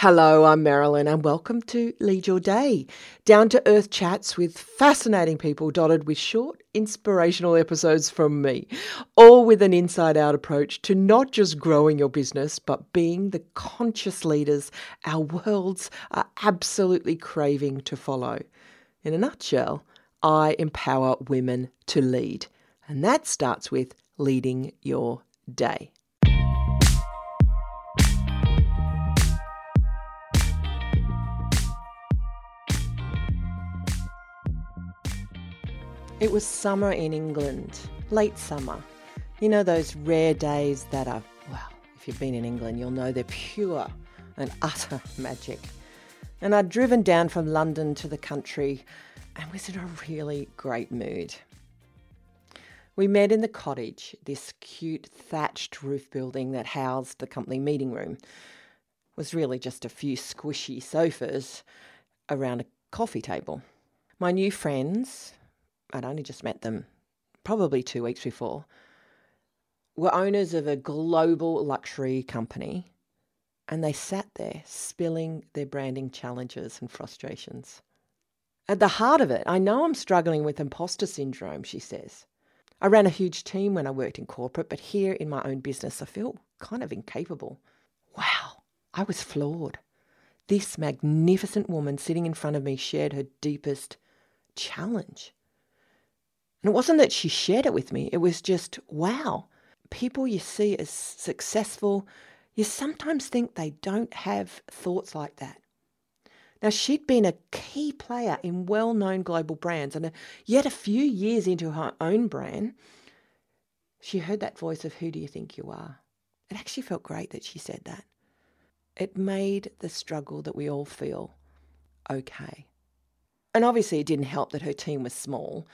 Hello, I'm Marilyn, and welcome to Lead Your Day. Down to earth chats with fascinating people, dotted with short, inspirational episodes from me, all with an inside out approach to not just growing your business, but being the conscious leaders our worlds are absolutely craving to follow. In a nutshell, I empower women to lead, and that starts with leading your day. It was summer in England, late summer. You know those rare days that are, well, if you've been in England, you'll know they're pure and utter magic. And I'd driven down from London to the country and was in a really great mood. We met in the cottage, this cute thatched roof building that housed the company meeting room. It was really just a few squishy sofas around a coffee table. My new friends, I'd only just met them probably two weeks before, were owners of a global luxury company. And they sat there spilling their branding challenges and frustrations. At the heart of it, I know I'm struggling with imposter syndrome, she says. I ran a huge team when I worked in corporate, but here in my own business, I feel kind of incapable. Wow, I was floored. This magnificent woman sitting in front of me shared her deepest challenge. And it wasn't that she shared it with me, it was just, wow, people you see as successful, you sometimes think they don't have thoughts like that. Now, she'd been a key player in well known global brands, and uh, yet a few years into her own brand, she heard that voice of, Who do you think you are? It actually felt great that she said that. It made the struggle that we all feel okay. And obviously, it didn't help that her team was small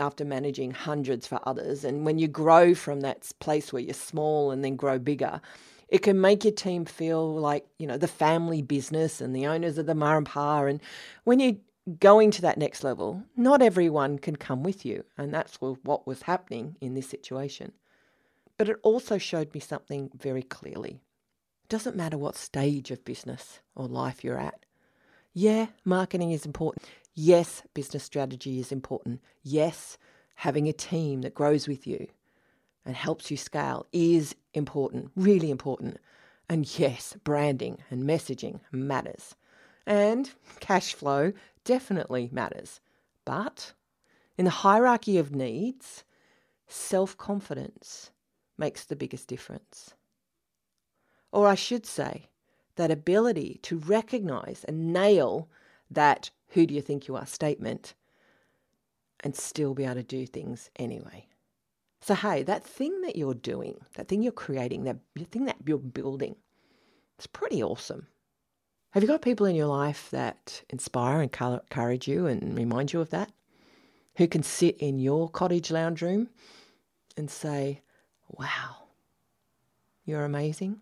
after managing hundreds for others. And when you grow from that place where you're small and then grow bigger, it can make your team feel like, you know, the family business and the owners of the ma and pa. And when you're going to that next level, not everyone can come with you. And that's what was happening in this situation. But it also showed me something very clearly. It doesn't matter what stage of business or life you're at. Yeah, marketing is important. Yes, business strategy is important. Yes, having a team that grows with you and helps you scale is important, really important. And yes, branding and messaging matters. And cash flow definitely matters. But in the hierarchy of needs, self confidence makes the biggest difference. Or I should say, that ability to recognize and nail that who do you think you are statement and still be able to do things anyway. So, hey, that thing that you're doing, that thing you're creating, that thing that you're building, it's pretty awesome. Have you got people in your life that inspire and encourage you and remind you of that? Who can sit in your cottage lounge room and say, wow, you're amazing?